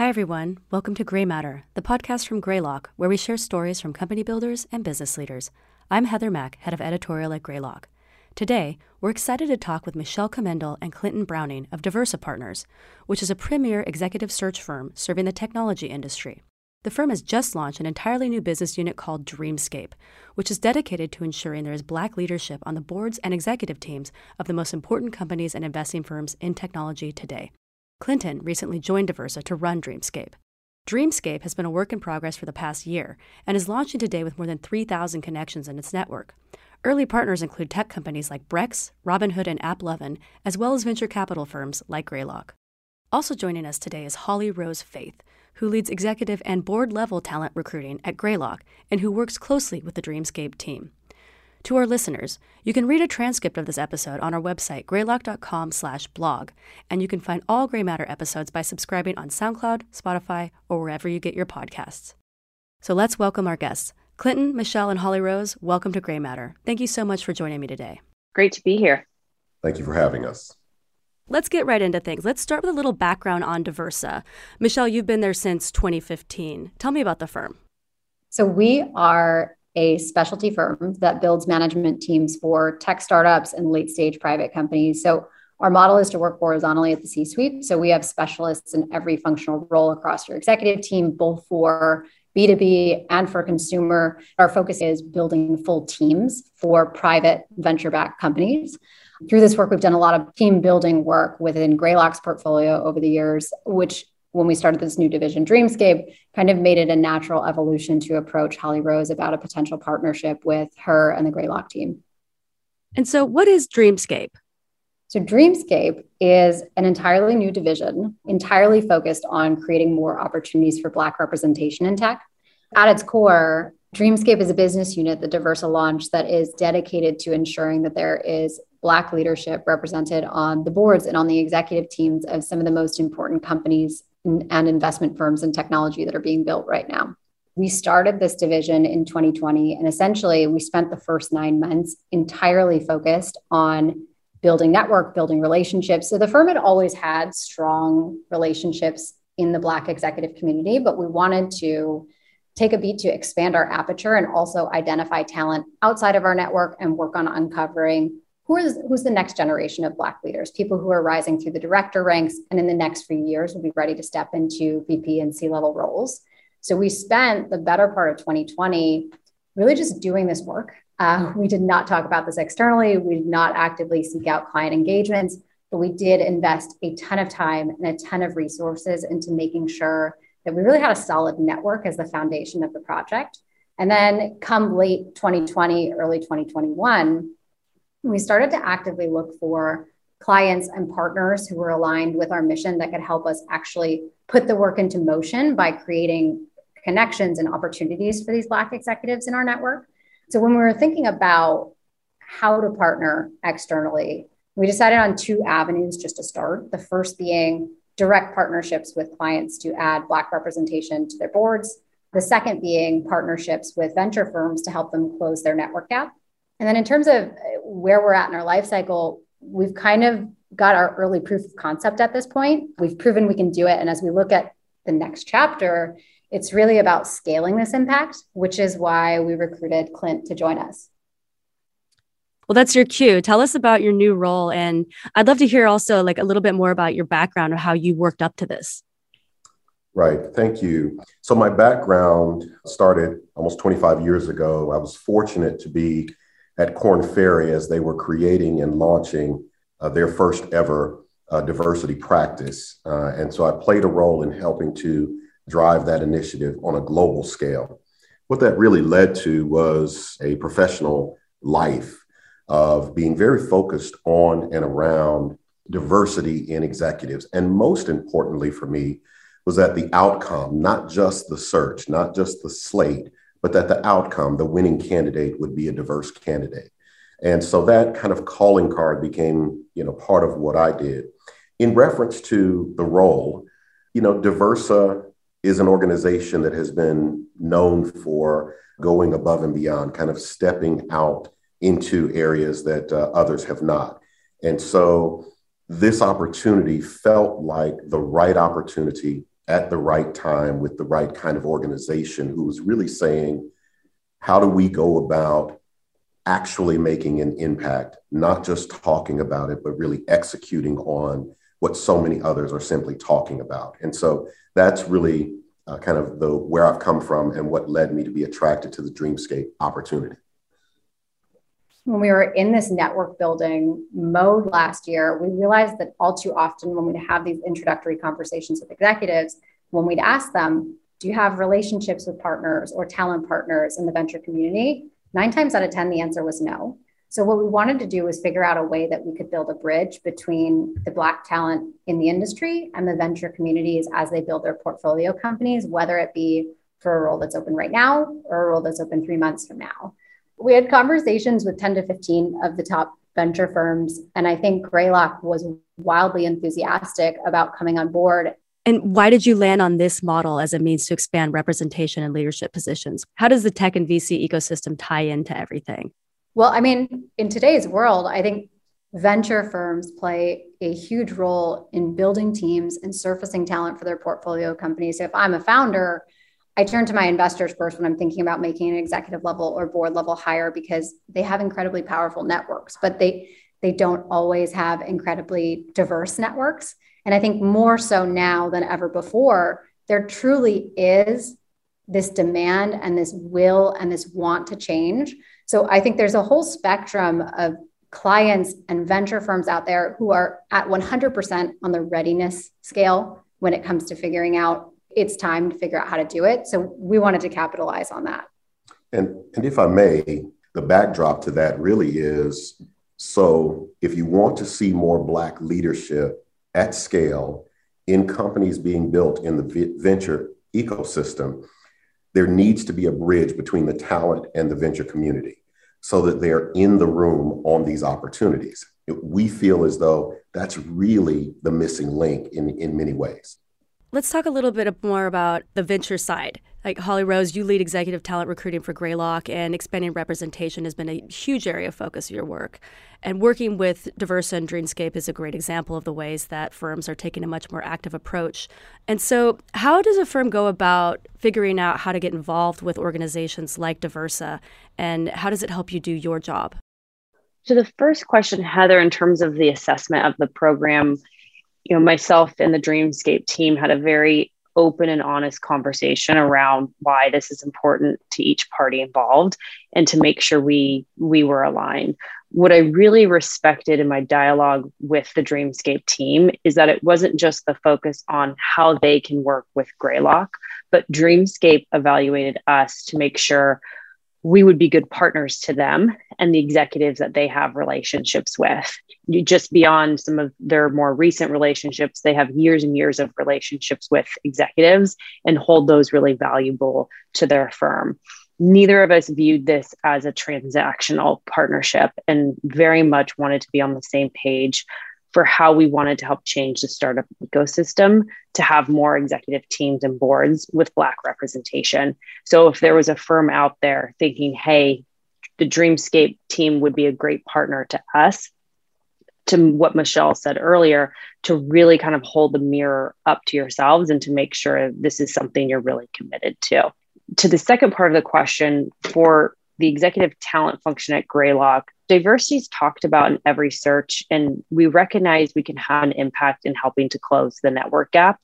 Hi, everyone. Welcome to Grey Matter, the podcast from Greylock, where we share stories from company builders and business leaders. I'm Heather Mack, head of editorial at Greylock. Today, we're excited to talk with Michelle Commendal and Clinton Browning of Daversa Partners, which is a premier executive search firm serving the technology industry. The firm has just launched an entirely new business unit called Dreamscape, which is dedicated to ensuring there is black leadership on the boards and executive teams of the most important companies and investing firms in technology today. Clinton recently joined Daversa to run Dreamscape. Dreamscape has been a work in progress for the past year and is launching today with more than 3,000 connections in its network. Early partners include tech companies like Brex, Robinhood, and AppLovin, as well as venture capital firms like Greylock. Also joining us today is Holly Rose Faith, who leads executive and board level talent recruiting at Greylock and who works closely with the Dreamscape team. To our listeners, you can read a transcript of this episode on our website, greylock.com slash blog, and you can find all Grey Matter episodes by subscribing on SoundCloud, Spotify, or wherever you get your podcasts. So let's welcome our guests. Clinton, Michelle, and Holly Rose, welcome to Grey Matter. Thank you so much for joining me today. Great to be here. Thank you for having us. Let's get right into things. Let's start with a little background on Daversa. Michelle, you've been there since 2015. Tell me about the firm. So, we are a specialty firm that builds management teams for tech startups and late stage private companies. So, our model is to work horizontally at the C suite. So, we have specialists in every functional role across your executive team, both for B2B and for consumer. Our focus is building full teams for private venture backed companies. Through this work, we've done a lot of team building work within Greylock's portfolio over the years, which when we started this new division, Dreamscape, kind of made it a natural evolution to approach Holly Rose about a potential partnership with her and the Greylock team. And so, what is Dreamscape? So, Dreamscape is an entirely new division, entirely focused on creating more opportunities for Black representation in tech. At its core, Dreamscape is a business unit that Daversa launched that is dedicated to ensuring that there is Black leadership represented on the boards and on the executive teams of some of the most important companies and investment firms and technology that are being built right now. We started this division in 2020, and essentially, we spent the first nine months entirely focused on building network, building relationships. So the firm had always had strong relationships in the Black executive community, but we wanted to take a beat to expand our aperture and also identify talent outside of our network and work on uncovering who is who's the next generation of black leaders? People who are rising through the director ranks and in the next few years will be ready to step into vp and c level roles. So we spent the better part of 2020 really just doing this work. Uh, we did not talk about this externally. We did not actively seek out client engagements but we did invest a ton of time and a ton of resources into making sure that we really had a solid network as the foundation of the project. And then come late 2020 early 2021 we started to actively look for clients and partners who were aligned with our mission that could help us actually put the work into motion by creating connections and opportunities for these Black executives in our network. So when we were thinking about how to partner externally, we decided on two avenues just to start. The first being direct partnerships with clients to add Black representation to their boards. The second being partnerships with venture firms to help them close their network gap. And then in terms of where we're at in our life cycle, we've kind of got our early proof of concept at this point. We've proven we can do it. And as we look at the next chapter, it's really about scaling this impact, which is why we recruited Clint to join us. Well, that's your cue. Tell us about your new role. And I'd love to hear also like a little bit more about your background or how you worked up to this. Right. Thank you. So my background started almost 25 years ago. I was fortunate to be at Korn Ferry as they were creating and launching uh, their first ever uh, diversity practice. Uh, and so I played a role in helping to drive that initiative on a global scale. What that really led to was a professional life of being very focused on and around diversity in executives. And most importantly for me was that the outcome, not just the search, not just the slate, but that the outcome, the winning candidate, would be a diverse candidate. And so that kind of calling card became, you know, part of what I did. In reference to the role, you know, Daversa is an organization that has been known for going above and beyond, kind of stepping out into areas that uh, others have not. And so this opportunity felt like the right opportunity at the right time with the right kind of organization who was really saying, how do we go about actually making an impact, not just talking about it, but really executing on what so many others are simply talking about. And so that's really uh, kind of the where I've come from and what led me to be attracted to the Dreamscape opportunity. When we were in this network building mode last year, we realized that all too often when we'd have these introductory conversations with executives, when we'd ask them, do you have relationships with partners or talent partners in the venture community? Nine times out of 10, the answer was no. So, what we wanted to do was figure out a way that we could build a bridge between the Black talent in the industry and the venture communities as they build their portfolio companies, whether it be for a role that's open right now or a role that's open three months from now. We had conversations with 10 to 15 of the top venture firms. And I think Greylock was wildly enthusiastic about coming on board and why did you land on this model as a means to expand representation in leadership positions? How does the tech and VC ecosystem tie into everything? Well, I mean, in today's world, I think venture firms play a huge role in building teams and surfacing talent for their portfolio companies. So if I'm a founder, I turn to my investors first when I'm thinking about making an executive level or board level hire because they have incredibly powerful networks, but they they don't always have incredibly diverse networks. And I think more so now than ever before, there truly is this demand and this will and this want to change. So I think there's a whole spectrum of clients and venture firms out there who are at 100% on the readiness scale when it comes to figuring out it's time to figure out how to do it. So we wanted to capitalize on that. And, and if I may, the backdrop to that really is so if you want to see more Black leadership at scale in companies being built in the venture ecosystem, there needs to be a bridge between the talent and the venture community so that they're in the room on these opportunities. We feel as though that's really the missing link in, in many ways. Let's talk a little bit more about the venture side. Like Holly Rose, you lead executive talent recruiting for Greylock, and expanding representation has been a huge area of focus of your work. And working with Daversa and Dreamscape is a great example of the ways that firms are taking a much more active approach. And so, how does a firm go about figuring out how to get involved with organizations like Daversa, and how does it help you do your job? So, the first question, Heather, in terms of the assessment of the program, you know, myself and the Dreamscape team had a very open and honest conversation around why this is important to each party involved and to make sure we we were aligned. What i really respected in my dialogue with the dreamscape team is that it wasn't just the focus on how they can work with greylock but dreamscape evaluated us to make sure we would be good partners to them and the executives that they have relationships with. Just beyond some of their more recent relationships, they have years and years of relationships with executives and hold those really valuable to their firm. Neither of us viewed this as a transactional partnership and very much wanted to be on the same page for how we wanted to help change the startup ecosystem to have more executive teams and boards with Black representation. So, if there was a firm out there thinking, hey, the Dreamscape team would be a great partner to us, to what Michelle said earlier, to really kind of hold the mirror up to yourselves and to make sure this is something you're really committed to. To the second part of the question, for the executive talent function at Greylock, diversity is talked about in every search, and we recognize we can have an impact in helping to close the network gap.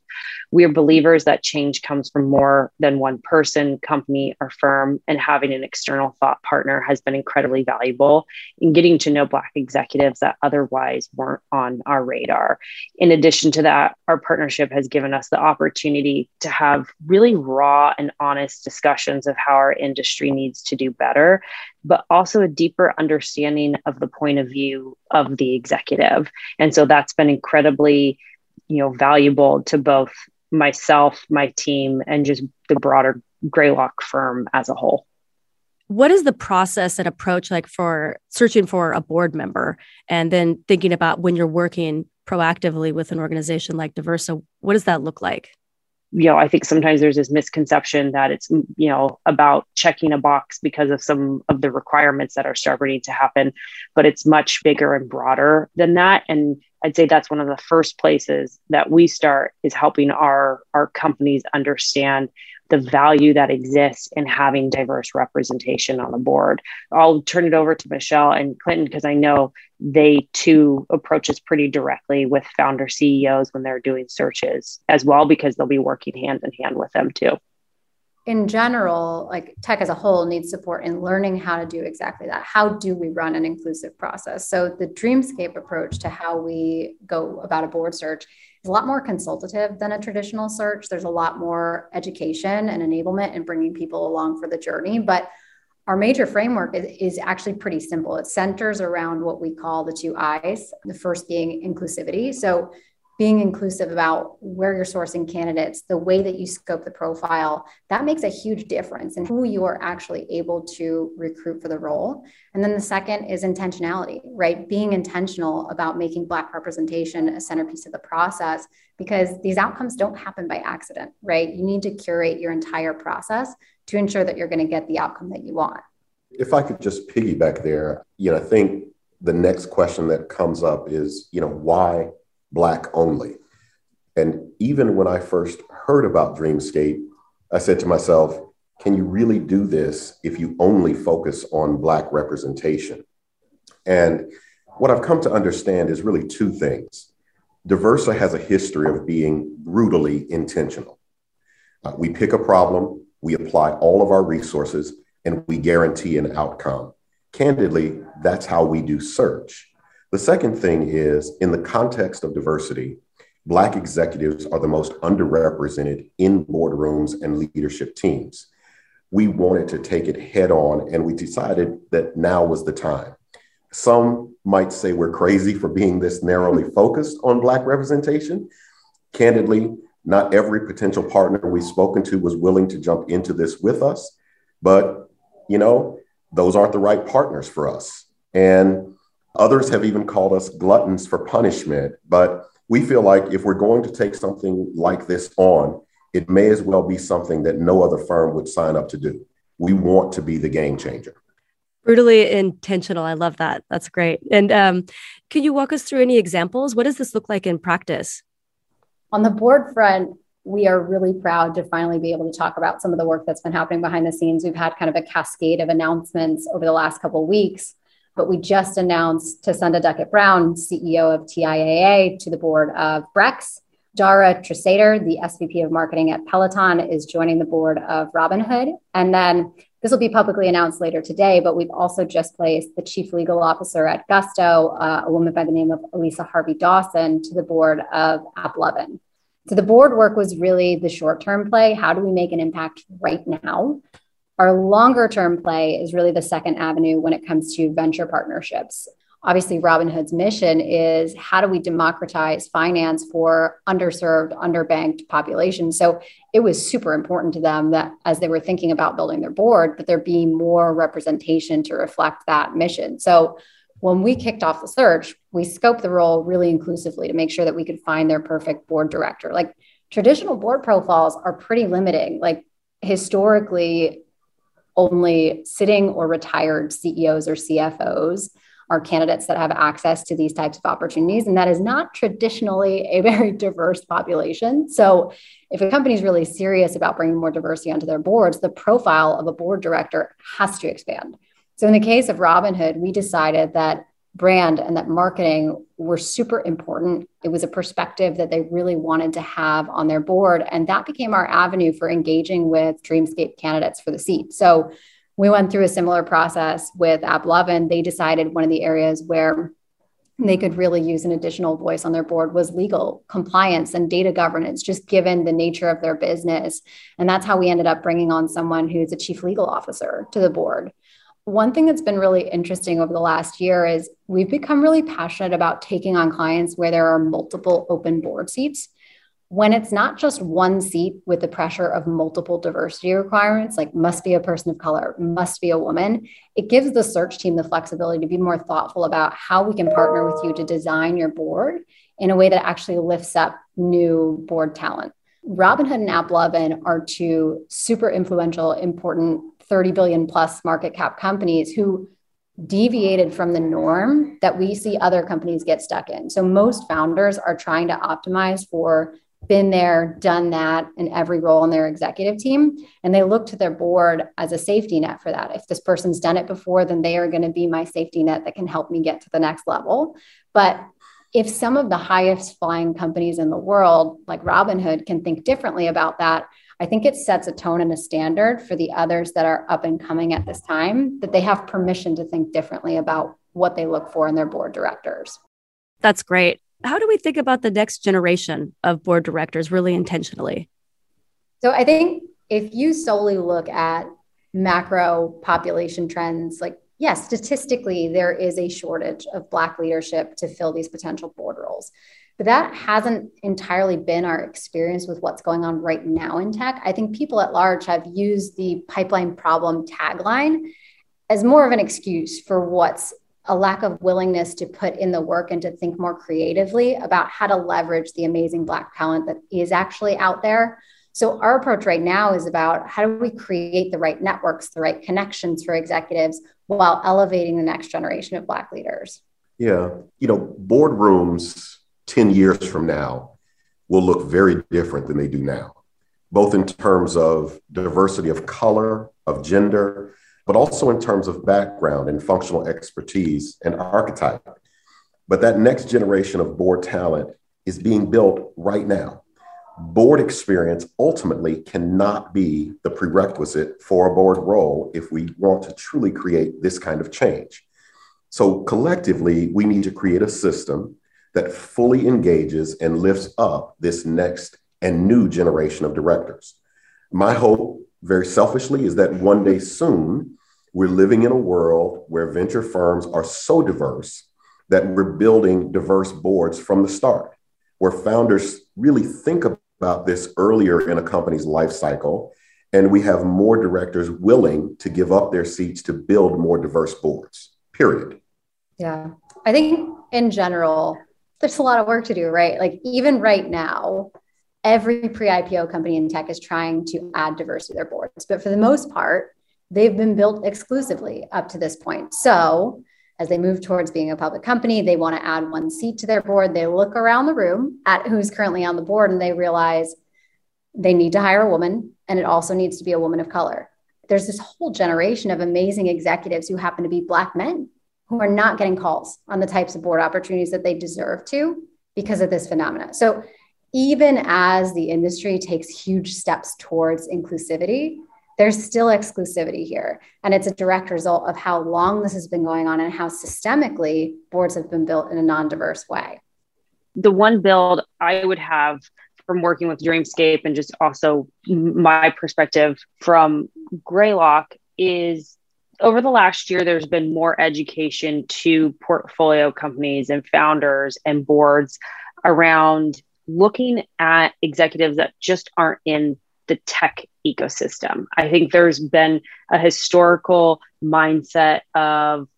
We are believers that change comes from more than one person, company, or firm, and having an external thought partner has been incredibly valuable in getting to know Black executives that otherwise weren't on our radar. In addition to that, our partnership has given us the opportunity to have really raw and honest discussions of how our industry needs to do better but also a deeper understanding of the point of view of the executive. And so that's been incredibly, you know, valuable to both myself, my team, and just the broader Greylock firm as a whole. What is the process and approach like for searching for a board member and then thinking about when you're working proactively with an organization like Daversa? What does that look like? You know, I think sometimes there's this misconception that it's, you know, about checking a box because of some of the requirements that are starting to happen, but it's much bigger and broader than that. And I'd say that's one of the first places that we start is helping our our companies understand the value that exists in having diverse representation on the board. I'll turn it over to Michelle and Clinton because I know they too approach this pretty directly with founder CEOs when they're doing searches as well, because they'll be working hand in hand with them too. In general, like tech as a whole needs support in learning how to do exactly that. How do we run an inclusive process? So, the Dreamscape approach to how we go about a board search a lot more consultative than a traditional search. There's a lot more education and enablement and bringing people along for the journey. But our major framework is, is, actually pretty simple. It centers around what we call the two I's, the first being inclusivity. So, being inclusive about where you're sourcing candidates, the way that you scope the profile, that makes a huge difference in who you are actually able to recruit for the role. And then the second is intentionality, right? Being intentional about making Black representation a centerpiece of the process because these outcomes don't happen by accident, right? You need to curate your entire process to ensure that you're going to get the outcome that you want. If I could just piggyback there, you know, I think the next question that comes up is, you know, why Black only. And even when I first heard about Dreamscape, I said to myself, can you really do this if you only focus on Black representation? And what I've come to understand is really two things. Daversa has a history of being brutally intentional. Uh, we pick a problem, we apply all of our resources, and we guarantee an outcome. Candidly, that's how we do search. The second thing is in the context of diversity, Black executives are the most underrepresented in boardrooms and leadership teams. We wanted to take it head on, and we decided that now was the time. Some might say we're crazy for being this narrowly focused on Black representation. Candidly, not every potential partner we've spoken to was willing to jump into this with us, but you know, those aren't the right partners for us. And Others have even called us gluttons for punishment. But we feel like if we're going to take something like this on, it may as well be something that no other firm would sign up to do. We want to be the game changer. Brutally intentional. I love that. That's great. And um, could you walk us through any examples? What does this look like in practice? On the board front, we are really proud to finally be able to talk about some of the work that's been happening behind the scenes. We've had kind of a cascade of announcements over the last couple of weeks but we just announced Thasunda Duckett Brown, CEO of TIAA, to the board of Brex. Dara Treseder, the SVP of marketing at Peloton, is joining the board of Robinhood. And then this will be publicly announced later today, but we've also just placed the chief legal officer at Gusto, uh, a woman by the name of Alyssa Harvey Dawson, to the board of AppLovin. So the board work was really the short term play. How do we make an impact right now? Our longer term play is really the second avenue when it comes to venture partnerships. Obviously, Robinhood's mission is how do we democratize finance for underserved, underbanked populations? So it was super important to them that as they were thinking about building their board, that there be more representation to reflect that mission. So when we kicked off the search, we scoped the role really inclusively to make sure that we could find their perfect board director. Like traditional board profiles are pretty limiting. Like historically, only sitting or retired CEOs or CFOs are candidates that have access to these types of opportunities. And that is not traditionally a very diverse population. So, if a company is really serious about bringing more diversity onto their boards, the profile of a board director has to expand. So, in the case of Robinhood, we decided that brand and that marketing were super important. It was a perspective that they really wanted to have on their board. And that became our avenue for engaging with Dreamscape candidates for the seat. So we went through a similar process with AppLovin. They decided one of the areas where they could really use an additional voice on their board was legal compliance and data governance, just given the nature of their business. And that's how we ended up bringing on someone who's a chief legal officer to the board. One thing that's been really interesting over the last year is we've become really passionate about taking on clients where there are multiple open board seats. When it's not just one seat with the pressure of multiple diversity requirements, like must be a person of color, must be a woman, it gives the search team the flexibility to be more thoughtful about how we can partner with you to design your board in a way that actually lifts up new board talent. Robinhood and AppLovin are two super influential, important 30 billion plus market cap companies who deviated from the norm that we see other companies get stuck in. So most founders are trying to optimize for been there, done that in every role in their executive team. And they look to their board as a safety net for that. If this person's done it before, then they are going to be my safety net that can help me get to the next level. But if some of the highest flying companies in the world, like Robinhood, can think differently about that, I think it sets a tone and a standard for the others that are up and coming at this time that they have permission to think differently about what they look for in their board directors. That's great. How do we think about the next generation of board directors really intentionally? So I think if you solely look at macro population trends, like yes, statistically, there is a shortage of Black leadership to fill these potential board roles. But that hasn't entirely been our experience with what's going on right now in tech. I think people at large have used the pipeline problem tagline as more of an excuse for what's a lack of willingness to put in the work and to think more creatively about how to leverage the amazing Black talent that is actually out there. So, our approach right now is about how do we create the right networks, the right connections for executives while elevating the next generation of Black leaders? Yeah. You know, boardrooms 10 years from now will look very different than they do now, both in terms of diversity of color, of gender, but also in terms of background and functional expertise and archetype. But that next generation of board talent is being built right now. Board experience ultimately cannot be the prerequisite for a board role if we want to truly create this kind of change. So, collectively, we need to create a system that fully engages and lifts up this next and new generation of directors. My hope, very selfishly, is that one day soon, we're living in a world where venture firms are so diverse that we're building diverse boards from the start, where founders really think about this earlier in a company's life cycle. And we have more directors willing to give up their seats to build more diverse boards, period. Yeah. I think in general, there's a lot of work to do, right? Like, even right now, every pre IPO company in tech is trying to add diversity to their boards. But for the most part, they've been built exclusively up to this point. So, as they move towards being a public company, they want to add one seat to their board. They look around the room at who's currently on the board and they realize they need to hire a woman and it also needs to be a woman of color. There's this whole generation of amazing executives who happen to be Black men who are not getting calls on the types of board opportunities that they deserve to because of this phenomena. So, even as the industry takes huge steps towards inclusivity, there's still exclusivity here. And it's a direct result of how long this has been going on and how systemically boards have been built in a non diverse way. The one build I would have from working with Dreamscape and just also my perspective from Greylock is over the last year, there's been more education to portfolio companies and founders and boards around looking at executives that just aren't in the tech ecosystem. I think there's been a historical mindset of,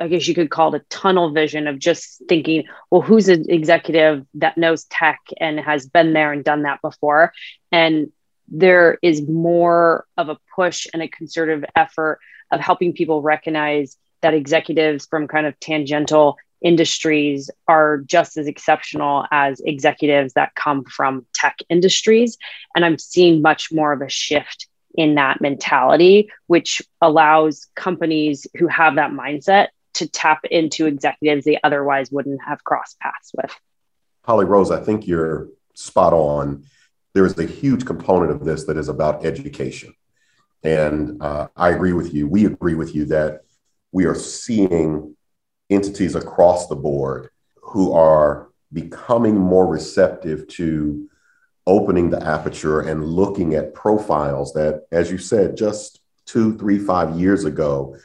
I guess you could call it a tunnel vision of just thinking, well, who's an executive that knows tech and has been there and done that before? And there is more of a push and a concerted effort of helping people recognize that executives from kind of tangential industries are just as exceptional as executives that come from tech industries. And I'm seeing much more of a shift in that mentality, which allows companies who have that mindset to tap into executives they otherwise wouldn't have crossed paths with. Holly Rose, I think you're spot on. There is a huge component of this that is about education. And uh, I agree with you. We agree with you that we are seeing entities across the board who are becoming more receptive to opening the aperture and looking at profiles that, as you said, just two, three, five years ago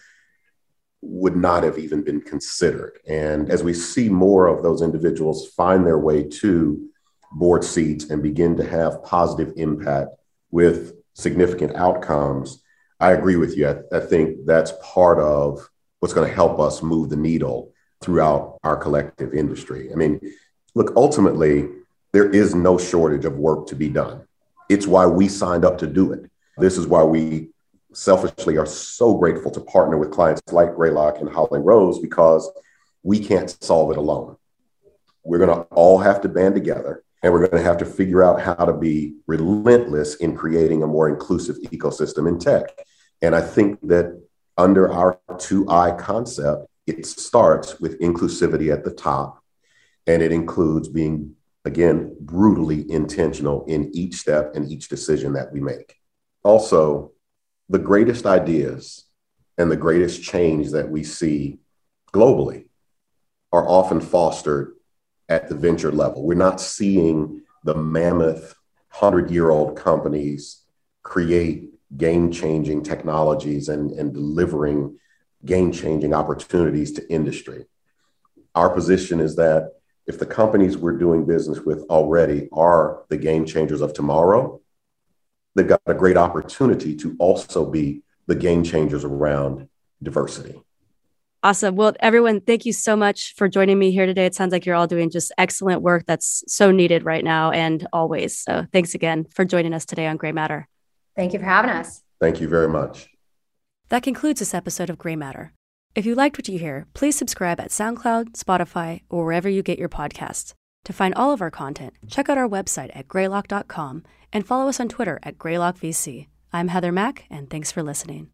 would not have even been considered. And as we see more of those individuals find their way to board seats and begin to have positive impact with significant outcomes, I agree with you. I, I think that's part of what's going to help us move the needle throughout our collective industry. I mean, look, ultimately, there is no shortage of work to be done. It's why we signed up to do it. This is why we selfishly are so grateful to partner with clients like Greylock and Holly Rose because we can't solve it alone. We're going to all have to band together and we're going to have to figure out how to be relentless in creating a more inclusive ecosystem in tech. And I think that under our 2I concept, it starts with inclusivity at the top and it includes being again brutally intentional in each step and each decision that we make. Also, the greatest ideas and the greatest change that we see globally are often fostered at the venture level. We're not seeing the mammoth 100 year old companies create game changing technologies and, and delivering game changing opportunities to industry. Our position is that if the companies we're doing business with already are the game changers of tomorrow, they've got a great opportunity to also be the game changers around diversity. Awesome. Well, everyone, thank you so much for joining me here today. It sounds like you're all doing just excellent work that's so needed right now and always. So thanks again for joining us today on Grey Matter. Thank you for having us. Thank you very much. That concludes this episode of Grey Matter. If you liked what you hear, please subscribe at SoundCloud, Spotify, or wherever you get your podcasts. To find all of our content, check out our website at greylock.com and follow us on Twitter at greylockvc. I'm Heather Mack, and thanks for listening.